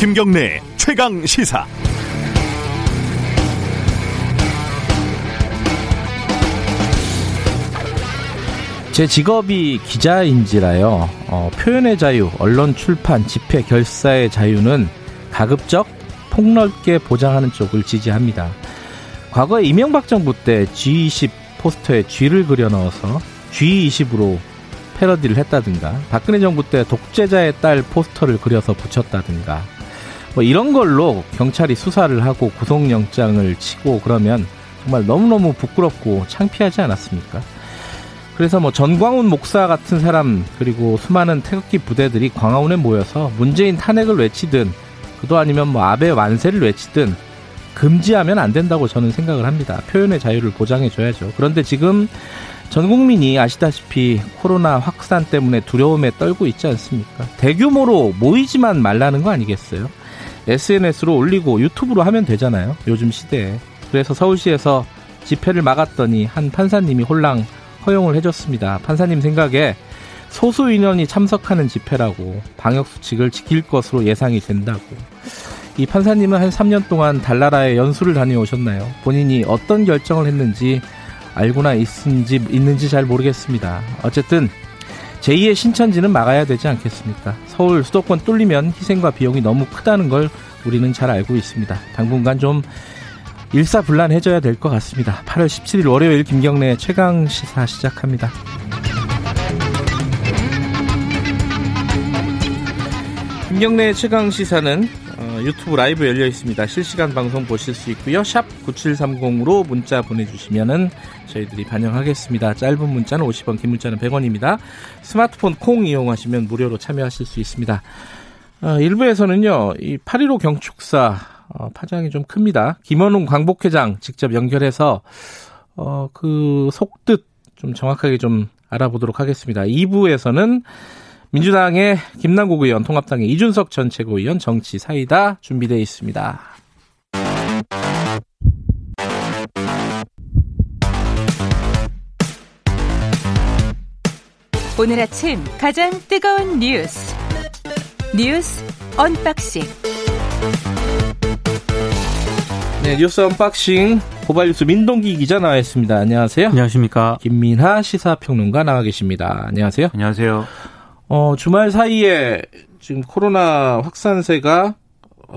김경래 최강 시사. 제 직업이 기자인지라요. 어, 표현의 자유, 언론 출판, 집회, 결사의 자유는 가급적 폭넓게 보장하는 쪽을 지지합니다. 과거에 이명박 정부 때 G20 포스터에 G를 그려 넣어서 G20으로 패러디를 했다든가 박근혜 정부 때 독재자의 딸 포스터를 그려서 붙였다든가 뭐 이런 걸로 경찰이 수사를 하고 구속영장을 치고 그러면 정말 너무너무 부끄럽고 창피하지 않았습니까? 그래서 뭐 전광훈 목사 같은 사람 그리고 수많은 태극기 부대들이 광화문에 모여서 문재인 탄핵을 외치든 그도 아니면 뭐 아베 완세를 외치든 금지하면 안 된다고 저는 생각을 합니다. 표현의 자유를 보장해 줘야죠. 그런데 지금 전 국민이 아시다시피 코로나 확산 때문에 두려움에 떨고 있지 않습니까? 대규모로 모이지만 말라는 거 아니겠어요? SNS로 올리고 유튜브로 하면 되잖아요. 요즘 시대에. 그래서 서울시에서 집회를 막았더니 한 판사님이 홀랑 허용을 해줬습니다. 판사님 생각에 소수 인원이 참석하는 집회라고 방역 수칙을 지킬 것으로 예상이 된다고. 이 판사님은 한 3년 동안 달나라에 연수를 다녀오셨나요? 본인이 어떤 결정을 했는지 알고나 있는지 있는지 잘 모르겠습니다. 어쨌든 제2의 신천지는 막아야 되지 않겠습니까? 서울 수도권 뚫리면 희생과 비용이 너무 크다는 걸 우리는 잘 알고 있습니다. 당분간 좀 일사불란해져야 될 것 같습니다. 8월 17일 월요일 김경래 최강 시사 시작합니다. 김경래 최강 시사는 어, 유튜브 라이브 열려 있습니다. 실시간 방송 보실 수 있고요. 샵 9730으로 문자 보내주시면은 저희들이 반영하겠습니다. 짧은 문자는 50원, 긴 문자는 100원입니다. 스마트폰 콩 이용하시면 무료로 참여하실 수 있습니다. 어, 일부에서는요, 이 8.15 경축사 어, 파장이 좀 큽니다. 김원웅 광복회장 직접 연결해서 어, 그 속뜻 좀 정확하게 좀 알아보도록 하겠습니다. 2부에서는 민주당의 김남국 의원, 통합당의 이준석 전 최고위원 정치 사이다 준비되어 있습니다. 오늘 아침 가장 뜨거운 뉴스 뉴스 unboxing 네, 뉴스 unboxing 고발뉴스 민동기 기자 나와 있습니다. 안녕하세요. 안녕하십니까. 김민하 시사평론가 나와 계십니다. 안녕하세요. 안녕하세요. 어, 주말 사이에 지금 코로나 확산세가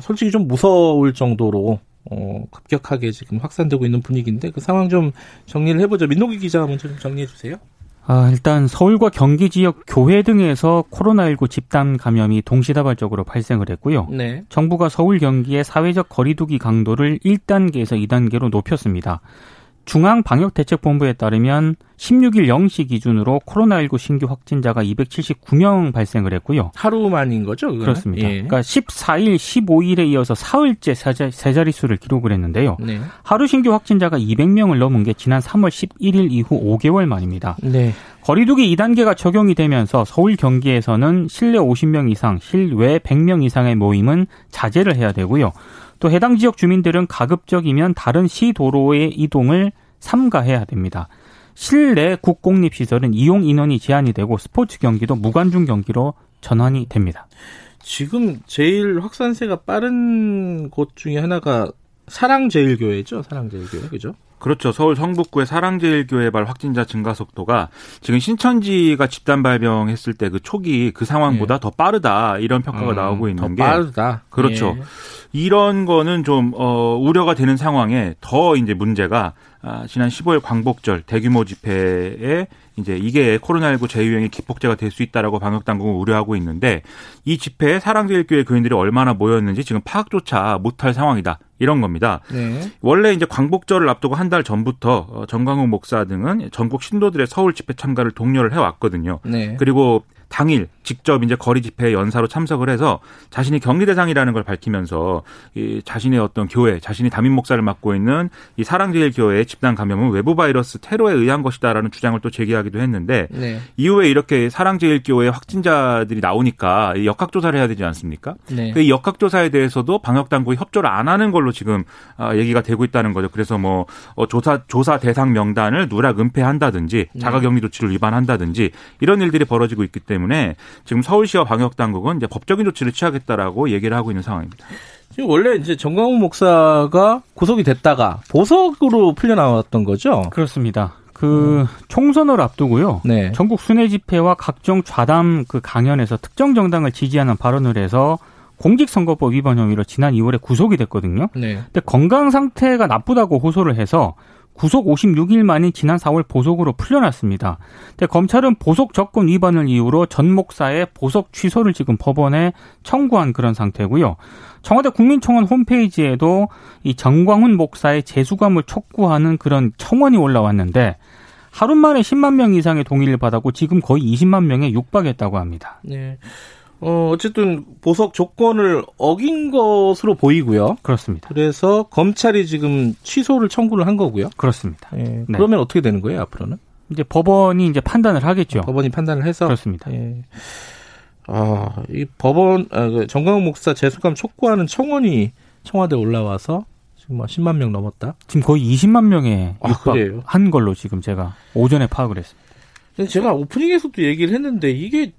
솔직히 좀 무서울 정도로 어, 급격하게 지금 확산되고 있는 분위기인데 그 상황 좀 정리를 해보죠. 민동기 기자 먼저 좀 정리해 주세요. 아, 일단 서울과 경기 지역 교회 등에서 코로나19 집단 감염이 동시다발적으로 발생을 했고요. 네. 정부가 서울 경기의 사회적 거리두기 강도를 1단계에서 2단계로 높였습니다. 중앙방역대책본부에 따르면 16일 0시 기준으로 코로나19 신규 확진자가 279명 발생을 했고요. 하루 만인 거죠? 그거는? 그렇습니다. 예. 그러니까 14일, 15일에 이어서 사흘째 세 자릿수를 기록을 했는데요. 네. 하루 신규 확진자가 200명을 넘은 게 지난 3월 11일 이후 5개월 만입니다. 네. 거리두기 2단계가 적용이 되면서 서울 경기에서는 실내 50명 이상, 실외 100명 이상의 모임은 자제를 해야 되고요. 또 해당 지역 주민들은 가급적이면 다른 시 도로의 이동을 삼가해야 됩니다. 실내 국공립 시설은 이용 인원이 제한이 되고 스포츠 경기도 무관중 경기로 전환이 됩니다. 지금 제일 확산세가 빠른 곳 중에 하나가 사랑제일교회죠. 사랑제일교회. 그죠? 그렇죠. 서울 성북구의 사랑제일교회 발 확진자 증가 속도가 지금 신천지가 집단 발병했을 때 그 초기 그 상황보다 예. 더 빠르다 이런 평가가 음, 나오고 있는 게 빠르다. 그렇죠. 예. 이런 거는 좀 어, 우려가 되는 상황에 더 이제 문제가 아, 지난 15일 광복절 대규모 집회에 이제 이게 코로나19 재유행의 기폭제가 될 수 있다라고 방역 당국은 우려하고 있는데 이 집회에 사랑제일교회 교인들이 얼마나 모였는지 지금 파악조차 못할 상황이다. 이런 겁니다. 네. 원래 이제 광복절을 앞두고 한 달 전부터 어, 정광훈 목사 등은 전국 신도들의 서울 집회 참가를 독려를 해왔거든요. 네. 그리고 당일 직접 이제 거리 집회 연사로 참석을 해서 자신이 격리 대상이라는 걸 밝히면서 이 자신의 어떤 교회, 자신이 담임 목사를 맡고 있는 이 사랑제일 교회의 집단 감염은 외부 바이러스 테러에 의한 것이다라는 주장을 또 제기하기도 했는데 네. 이후에 이렇게 사랑제일 교회 확진자들이 나오니까 역학 조사를 해야 되지 않습니까? 네. 그 역학 조사에 대해서도 방역 당국이 협조를 안 하는 걸로 지금 아, 얘기가 되고 있다는 거죠. 그래서 뭐 어, 조사 조사 대상 명단을 누락 은폐한다든지 네. 자가격리 조치를 위반한다든지 이런 일들이 벌어지고 있기 때문에 지금 서울시와 방역 당국은 이제 법적인 조치를 취하겠다라고 얘기를 하고 있는 상황입니다. 지금 원래 이제 정광훈 목사가 구속이 됐다가 보석으로 풀려 나왔던 거죠? 그렇습니다. 그 음. 총선을 앞두고요. 네. 전국 순회 집회와 각종 좌담 그 강연에서 특정 정당을 지지하는 발언을 해서 공직선거법 위반 혐의로 지난 2월에 구속이 됐거든요. 네. 근데 건강 상태가 나쁘다고 호소를 해서 구속 56일 만인 지난 4월 보석으로 풀려났습니다. 근데 검찰은 보석 접근 위반을 이유로 전 목사의 보석 취소를 지금 법원에 청구한 그런 상태고요. 청와대 국민청원 홈페이지에도 이 정광훈 목사의 재수감을 촉구하는 그런 청원이 올라왔는데 하루 만에 10만 명 이상의 동의를 받았고 지금 거의 20만 명에 육박했다고 합니다. 네. 어, 어쨌든 보석 조건을 어긴 것으로 보이고요. 그렇습니다. 그래서 검찰이 지금 취소를 청구를 한 거고요. 그렇습니다. 예, 네. 그러면 어떻게 되는 거예요, 앞으로는? 이제 법원이 이제 판단을 하겠죠. 법원이 판단을 해서 그렇습니다. 예. 아, 이 법원 아, 그 정광훈 목사 재수감 촉구하는 청원이 청와대 올라와서 지금 뭐 10만 명 넘었다. 지금 거의 20만 명에 아, 한 걸로 지금 제가 오전에 파악을 했습니다. 제가 오프닝에서도 얘기를 했는데 이게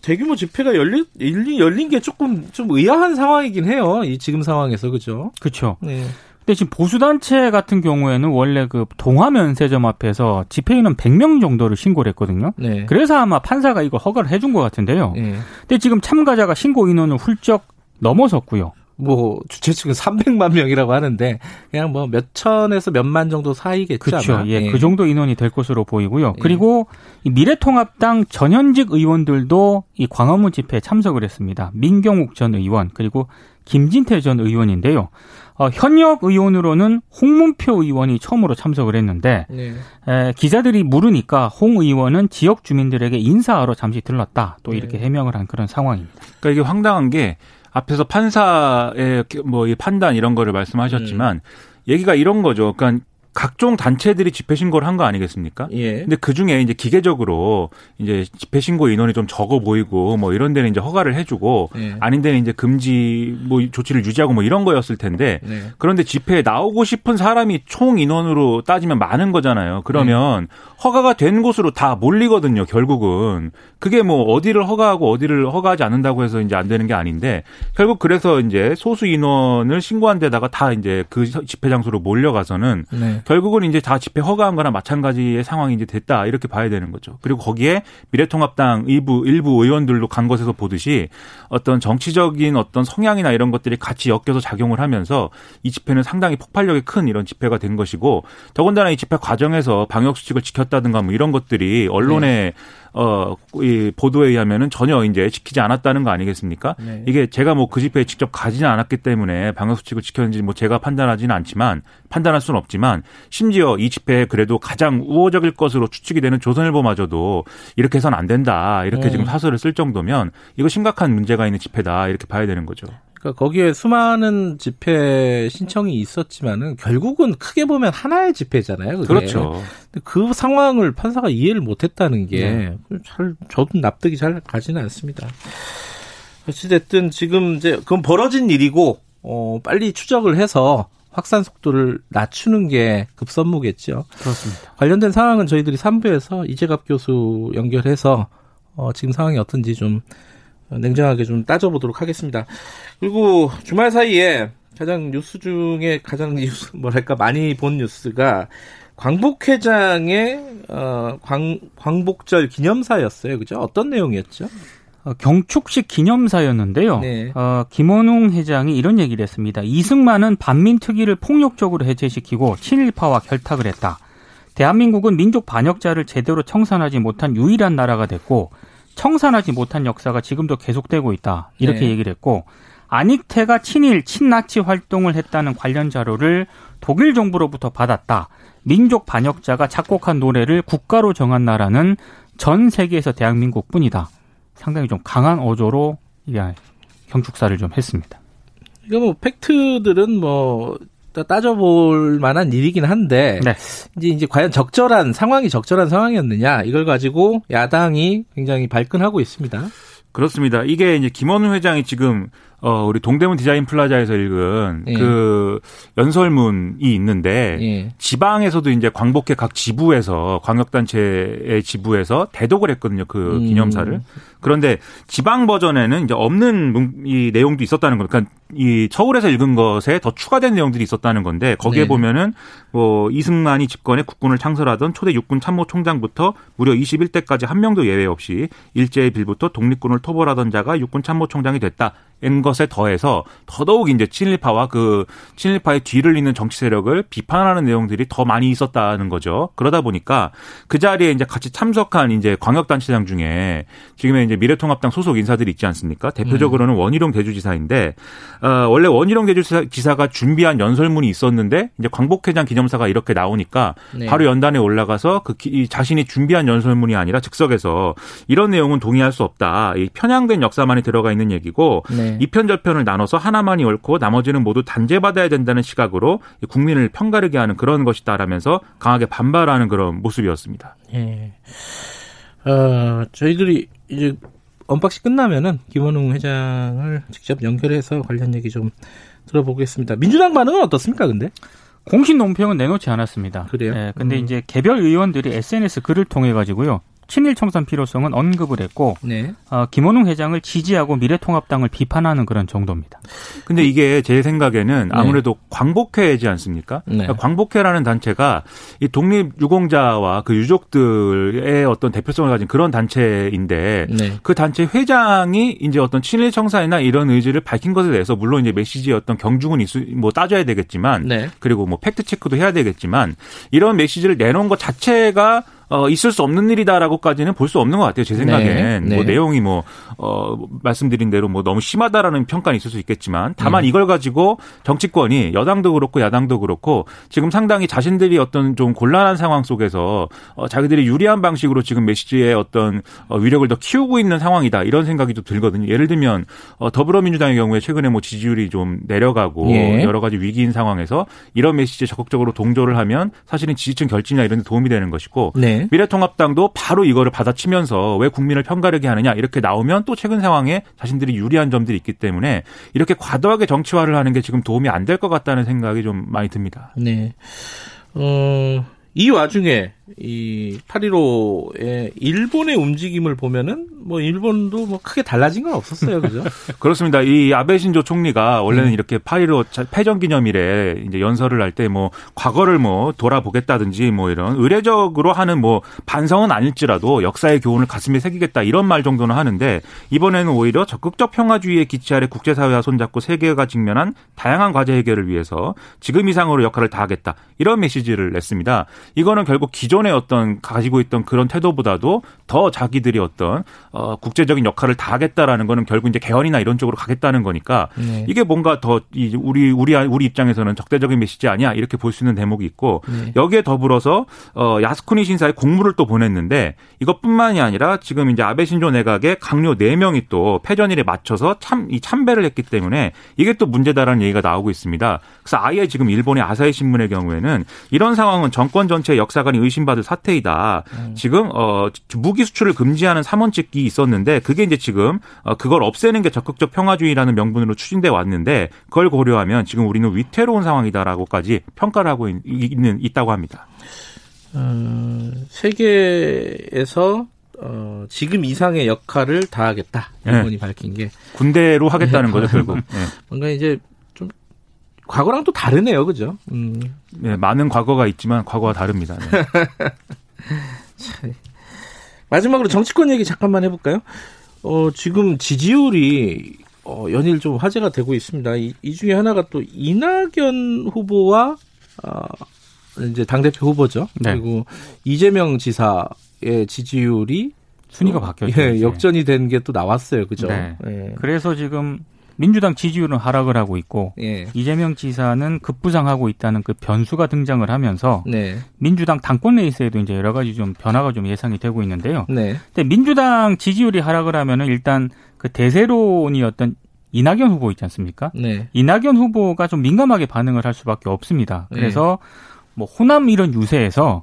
대규모 집회가 열린, 열린, 열린 게 조금 좀 의아한 상황이긴 해요. 이 지금 상황에서 그죠? 그렇죠. 네. 근데 지금 보수단체 같은 경우에는 원래 그 동화면세점 앞에서 집회인은 100명 정도를 신고를 했거든요. 네. 그래서 아마 판사가 이걸 허가를 해준 것 같은데요. 네. 근데 지금 참가자가 신고 인원을 훌쩍 넘어섰고요. 뭐 주최 측은 300만 명이라고 하는데 그냥 뭐 몇 천에서 몇만 정도 사이겠죠. 그렇죠. 예, 예, 그 정도 인원이 될 것으로 보이고요. 예. 그리고 이 미래통합당 전현직 의원들도 이 광화문 집회에 참석을 했습니다. 민경욱 전 의원 그리고 김진태 전 의원인데요. 어, 현역 의원으로는 홍문표 의원이 처음으로 참석을 했는데 네. 에, 기자들이 물으니까 홍 의원은 지역 주민들에게 인사하러 잠시 들렀다. 또 이렇게 네. 해명을 한 그런 상황입니다. 그러니까 이게 황당한 게 앞에서 판사의 뭐 판단 이런 거를 말씀하셨지만 음. 얘기가 이런 거죠. 그러니까 각종 단체들이 집회 신고를 한 거 아니겠습니까? 예. 근데 그 중에 이제 기계적으로 이제 집회 신고 인원이 좀 적어 보이고 뭐 이런 데는 이제 허가를 해주고 예. 아닌 데는 이제 금지 뭐 조치를 유지하고 뭐 이런 거였을 텐데 네. 그런데 집회에 나오고 싶은 사람이 총 인원으로 따지면 많은 거잖아요. 그러면 네. 허가가 된 곳으로 다 몰리거든요. 결국은 그게 뭐 어디를 허가하고 어디를 허가하지 않는다고 해서 이제 안 되는 게 아닌데 결국 그래서 이제 소수 인원을 신고한 데다가 다 이제 그 집회 장소로 몰려가서는 네. 결국은 이제 다 집회 허가한 거나 마찬가지의 상황이 이제 됐다 이렇게 봐야 되는 거죠. 그리고 거기에 미래통합당 일부 일부 의원들도 간 것에서 보듯이 어떤 정치적인 어떤 성향이나 이런 것들이 같이 엮여서 작용을 하면서 이 집회는 상당히 폭발력이 큰 이런 집회가 된 것이고 더군다나 이 집회 과정에서 방역 수칙을 지켰다든가 뭐 이런 것들이 언론에 네. 어, 이 보도에 의하면은 전혀 이제 지키지 않았다는 거 아니겠습니까? 네. 이게 제가 뭐 그 집회에 직접 가지는 않았기 때문에 방역 수칙을 지켰는지 뭐 제가 판단하지는 않지만 판단할 수는 없지만 심지어 이 집회에 그래도 가장 우호적일 것으로 추측이 되는 조선일보마저도 이렇게 해서는 안 된다. 이렇게 네. 지금 사설을 쓸 정도면 이거 심각한 문제가 있는 집회다. 이렇게 봐야 되는 거죠. 그러니까 거기에 수많은 집회 신청이 있었지만은 결국은 크게 보면 하나의 집회잖아요. 그게. 그렇죠. 그 상황을 판사가 이해를 못했다는 게잘 네. 저도 납득이 잘 가지는 않습니다. 어찌됐든 지금 이제 그건 벌어진 일이고 어 빨리 추적을 해서 확산 속도를 낮추는 게 급선무겠죠. 그렇습니다. 관련된 상황은 저희들이 3부에서 이재갑 교수 연결해서 어 지금 상황이 어떤지 좀 냉정하게 좀 따져보도록 하겠습니다. 그리고 주말 사이에 가장 뉴스 중에 가장 뉴스 뭐랄까 많이 본 뉴스가 광복 회장의 어, 광, 광복절 기념사였어요. 그죠? 어떤 내용이었죠? 어, 경축식 기념사였는데요. 네. 어, 김원웅 회장이 이런 얘기를 했습니다. 이승만은 반민특위를 폭력적으로 해체시키고 친일파와 결탁을 했다. 대한민국은 민족 반역자를 제대로 청산하지 못한 유일한 나라가 됐고 청산하지 못한 역사가 지금도 계속되고 있다. 이렇게 네. 얘기를 했고 안익태가 친일, 친나치 활동을 했다는 관련 자료를 독일 정부로부터 받았다. 민족 반역자가 작곡한 노래를 국가로 정한 나라는 전 세계에서 대한민국뿐이다. 상당히 좀 강한 어조로 경축사를 좀 했습니다. 이거 뭐 팩트들은 뭐 따져볼 만한 일이긴 한데 네. 이제 이제 과연 적절한 상황이 적절한 상황이었느냐 이걸 가지고 야당이 굉장히 발끈하고 있습니다. 그렇습니다. 이게 이제 김원웅 회장이 지금 어, 우리 동대문 디자인 플라자에서 읽은 예. 그 연설문이 있는데 예. 지방에서도 이제 광복회 각 지부에서 광역단체의 지부에서 대독을 했거든요. 그 음. 기념사를. 그런데 지방 버전에는 이제 없는 문- 이 내용도 있었다는 거. 그러니까 이 서울에서 읽은 것에 더 추가된 내용들이 있었다는 건데 거기에 네. 보면은 뭐 이승만이 집권해 국군을 창설하던 초대 육군 참모총장부터 무려 21대까지 한 명도 예외 없이 일제의 빌부터 독립군을 토벌하던 자가 육군 참모총장이 됐다. 인 것에 더해서 더더욱 이제 친일파와 그 친일파의 뒤를 잇는 정치 세력을 비판하는 내용들이 더 많이 있었다는 거죠. 그러다 보니까 그 자리에 이제 같이 참석한 이제 광역단체장 중에 지금의 이제 미래통합당 소속 인사들이 있지 않습니까? 대표적으로는 원희룡 대주지사인데 어, 원래 원희룡 대주지사가 준비한 연설문이 있었는데 이제 광복회장 기념사가 이렇게 나오니까 네. 바로 연단에 올라가서 그 기- 이 자신이 준비한 연설문이 아니라 즉석에서 이런 내용은 동의할 수 없다. 이 편향된 역사만이 들어가 있는 얘기고 네. 이편저편을 나눠서 하나만이 옳고 나머지는 모두 단죄받아야 된다는 시각으로 이 국민을 편가르게 하는 그런 것이다라면서 강하게 반발하는 그런 모습이었습니다. 예. 어, 저희들이 이제 unboxing 끝나면은 김원웅 회장을 직접 연결해서 관련 얘기 좀 들어보겠습니다. 민주당 반응은 어떻습니까, 근데? 공식 논평은 내놓지 않았습니다. 그래요? 예, 근데 음. 이제 개별 의원들이 SNS 글을 통해 가지고요. 친일 청산 필요성은 언급을 했고 네. 어, 김원웅 회장을 지지하고 미래통합당을 비판하는 그런 정도입니다. 근데 이게 제 생각에는 아무래도 광복회지 않습니까? 네. 그러니까 광복회라는 단체가 이 독립 유공자와 그 유족들의 어떤 대표성을 가진 그런 단체인데 네. 그 단체 회장이 이제 어떤 친일 청산이나 이런 의지를 밝힌 것에 대해서 물론 이제 메시지의 어떤 경중은 있을 뭐 따져야 되겠지만 네. 그리고 뭐 팩트 체크도 해야 되겠지만 이런 메시지를 내놓은 것 자체가 어, 있을 수 없는 일이다라고까지는 볼 수 없는 것 같아요. 제 생각엔. 네, 뭐 네. 내용이 뭐, 어, 말씀드린 대로 뭐 너무 심하다라는 평가는 있을 수 있겠지만 음. 다만 이걸 가지고 정치권이 여당도 그렇고 야당도 그렇고 지금 상당히 자신들이 어떤 좀 곤란한 상황 속에서 어, 자기들이 유리한 방식으로 지금 메시지의 어떤 어, 위력을 더 키우고 있는 상황이다. 이런 생각이 좀 들거든요. 예를 들면 어, 더불어민주당의 경우에 최근에 뭐 지지율이 좀 내려가고 예. 여러 가지 위기인 상황에서 이런 메시지에 적극적으로 동조를 하면 사실은 지지층 결집이나 이런 데 도움이 되는 것이고 네. 미래통합당도 바로 이거를 받아치면서 왜 국민을 편가르게 하느냐 이렇게 나오면 또 최근 상황에 자신들이 유리한 점들이 있기 때문에 이렇게 과도하게 정치화를 하는 게 지금 도움이 안 될 것 같다는 생각이 좀 많이 듭니다. 네. 어, 이 와중에 이 8.15의 일본의 움직임을 보면은 뭐 일본도 뭐 크게 달라진 건 없었어요. 그죠? 그렇습니다. 이 아베 신조 총리가 원래는 음. 이렇게 8.15 패전 기념일에 이제 연설을 할 때 뭐 과거를 뭐 돌아보겠다든지 뭐 이런 의례적으로 하는 뭐 반성은 아닐지라도 역사의 교훈을 가슴에 새기겠다 이런 말 정도는 하는데 이번에는 오히려 적극적 평화주의의 기치 아래 국제사회와 손잡고 세계가 직면한 다양한 과제 해결을 위해서 지금 이상으로 역할을 다하겠다 이런 메시지를 냈습니다. 이거는 결국 기존 의 어떤 가지고 있던 그런 태도보다도 더 자기들이 어떤 어 국제적인 역할을 다하겠다라는 거는 결국 이제 개헌이나 이런 쪽으로 가겠다는 거니까 네. 이게 뭔가 더이 우리 우리 우리 입장에서는 적대적인 메시지 아니야 이렇게 볼 수 있는 대목이 있고 네. 여기에 더불어서 어 야스쿠니 신사에 공문을 또 보냈는데 이것뿐만이 아니라 지금 이제 아베 신조 내각의 강요 4 명이 또 패전일에 맞춰서 참 이 참배를 했기 때문에 이게 또 문제다라는 얘기가 나오고 있습니다. 그래서 아예 지금 일본의 아사히 신문의 경우에는 이런 상황은 정권 전체의 역사관이 의심받을 사태이다. 지금 어 무기 수출을 금지하는 삼원칙이 있었는데 그게 이제 지금 어 그걸 없애는 게 적극적 평화주의라는 명분으로 추진돼 왔는데 그걸 고려하면 지금 우리는 위태로운 상황이다라고까지 평가를 하고 있- 있는 있다고 합니다. 어, 세계에서 어, 지금 이상의 역할을 다하겠다. 네. 일본이 밝힌 게 군대로 하겠다는 거죠 결국. 네. 뭔가 이제 좀 과거랑 또 다르네요, 그죠? 음, 네, 많은 과거가 있지만 과거와 다릅니다. 네. 마지막으로 정치권 얘기 잠깐만 해볼까요? 어, 지금 지지율이 어, 연일 좀 화제가 되고 있습니다. 이, 이 중에 하나가 또 이낙연 후보와 어, 이제 당대표 후보죠. 네. 그리고 이재명 지사의 지지율이 순위가 또, 바뀌었죠. 예. 역전이 된 게 또 나왔어요. 그죠? 네. 예. 그래서 지금 민주당 지지율은 하락을 하고 있고 예. 이재명 지사는 급부상하고 있다는 그 변수가 등장을 하면서 네. 민주당 당권 레이스에도 이제 여러 가지 좀 변화가 좀 예상이 되고 있는데요. 네. 근데 민주당 지지율이 하락을 하면은 일단 그 대세론이었던 이낙연 후보 있지 않습니까? 네. 이낙연 후보가 좀 민감하게 반응을 할 수밖에 없습니다. 네. 그래서 뭐 호남 이런 유세에서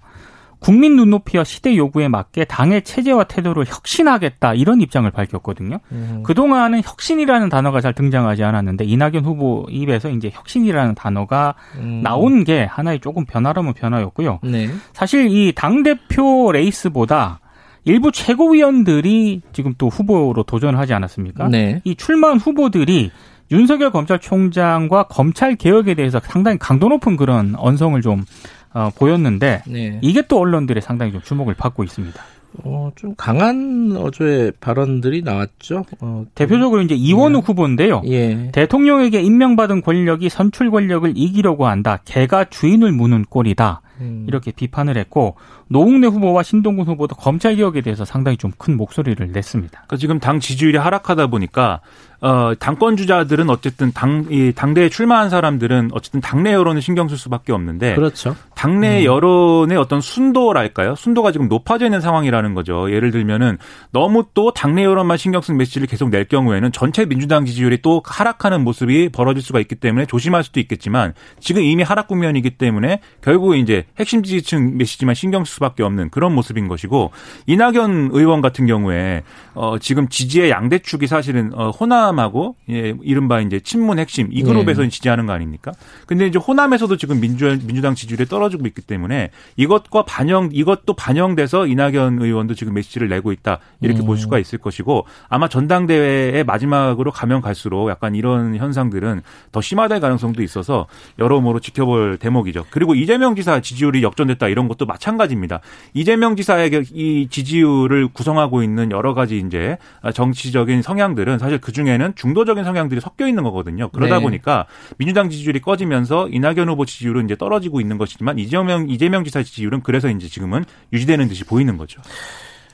국민 눈높이와 시대 요구에 맞게 당의 체제와 태도를 혁신하겠다 이런 입장을 밝혔거든요. 음. 그동안은 혁신이라는 단어가 잘 등장하지 않았는데 이낙연 후보 입에서 이제 혁신이라는 단어가 음. 나온 게 하나의 조금 변화라면 변화였고요. 네. 사실 이 당 대표 레이스보다 일부 최고위원들이 지금 또 후보로 도전을 하지 않았습니까? 네. 이 출마한 후보들이 윤석열 검찰총장과 검찰 개혁에 대해서 상당히 강도 높은 그런 언성을 좀 어, 보였는데 네. 이게 또 언론들의 상당히 좀 주목을 받고 있습니다. 어, 좀 강한 어조의 발언들이 나왔죠. 어, 대표적으로 이제 이원우 예. 후보인데요. 예. 대통령에게 임명받은 권력이 선출 권력을 이기려고 한다. 개가 주인을 무는 꼴이다. 음. 이렇게 비판을 했고 노웅래 후보와 신동근 후보도 검찰 개혁에 대해서 상당히 좀 큰 목소리를 냈습니다. 그러니까 지금 당 지지율이 하락하다 보니까 어, 당권 주자들은 어쨌든 당, 이 당대에 출마한 사람들은 어쨌든 당내 여론을 신경 쓸 수밖에 없는데. 그렇죠. 당내 음. 여론의 어떤 순도랄까요? 순도가 지금 높아져 있는 상황이라는 거죠. 예를 들면은 너무 또 당내 여론만 신경 쓴 메시지를 계속 낼 경우에는 전체 민주당 지지율이 또 하락하는 모습이 벌어질 수가 있기 때문에 조심할 수도 있겠지만 지금 이미 하락 국면이기 때문에 결국 이제 핵심 지지층 메시지만 신경 쓸 수밖에 없는 그런 모습인 것이고 이낙연 의원 같은 경우에 어, 지금 지지의 양대 축이 사실은 어, 호남 호남하고 예, 이른바 이제 친문 핵심 이 그룹에서 네. 지지하는 거 아닙니까? 근데 이제 호남에서도 지금 민주 민주당 지지율이 떨어지고 있기 때문에 이것과 반영 이것도 반영돼서 이낙연 의원도 지금 메시지를 내고 있다 이렇게 음. 볼 수가 있을 것이고 아마 전당대회의 마지막으로 가면 갈수록 약간 이런 현상들은 더 심화될 가능성도 있어서 여러모로 지켜볼 대목이죠. 그리고 이재명 지사 지지율이 역전됐다 이런 것도 마찬가지입니다. 이재명 지사의 이 지지율을 구성하고 있는 여러 가지 이제 정치적인 성향들은 사실 그 중에 경우에는 중도적인 성향들이 섞여 있는 거거든요. 그러다 네. 보니까 민주당 지지율이 꺼지면서 이낙연 후보 지지율은 이제 떨어지고 있는 것이지만 이재명 이재명 지사 지지율은 그래서 이제 지금은 유지되는 듯이 보이는 거죠.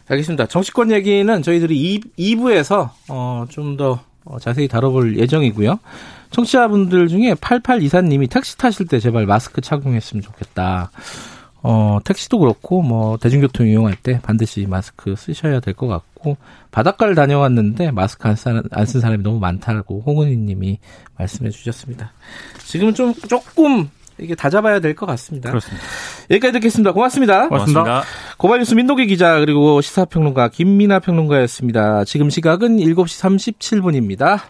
알겠습니다. 정치권 얘기는 저희들이 2, 부에서 어, 좀더 어, 자세히 다뤄볼 예정이고요. 청취자분들 중에 8824님이 택시 타실 때 제발 마스크 착용했으면 좋겠다. 어, 택시도 그렇고, 뭐, 대중교통 이용할 때 반드시 마스크 쓰셔야 될 것 같고, 바닷가를 다녀왔는데 마스크 안, 안쓴 사람이 너무 많다고 홍은희 님이 말씀해 주셨습니다. 지금은 좀, 조금, 이게 다 잡아야 될 것 같습니다. 그렇습니다. 여기까지 듣겠습니다. 고맙습니다. 고맙습니다. 고발뉴스 민동기 기자, 그리고 시사평론가 김민아 평론가였습니다. 지금 시각은 7시 37분입니다.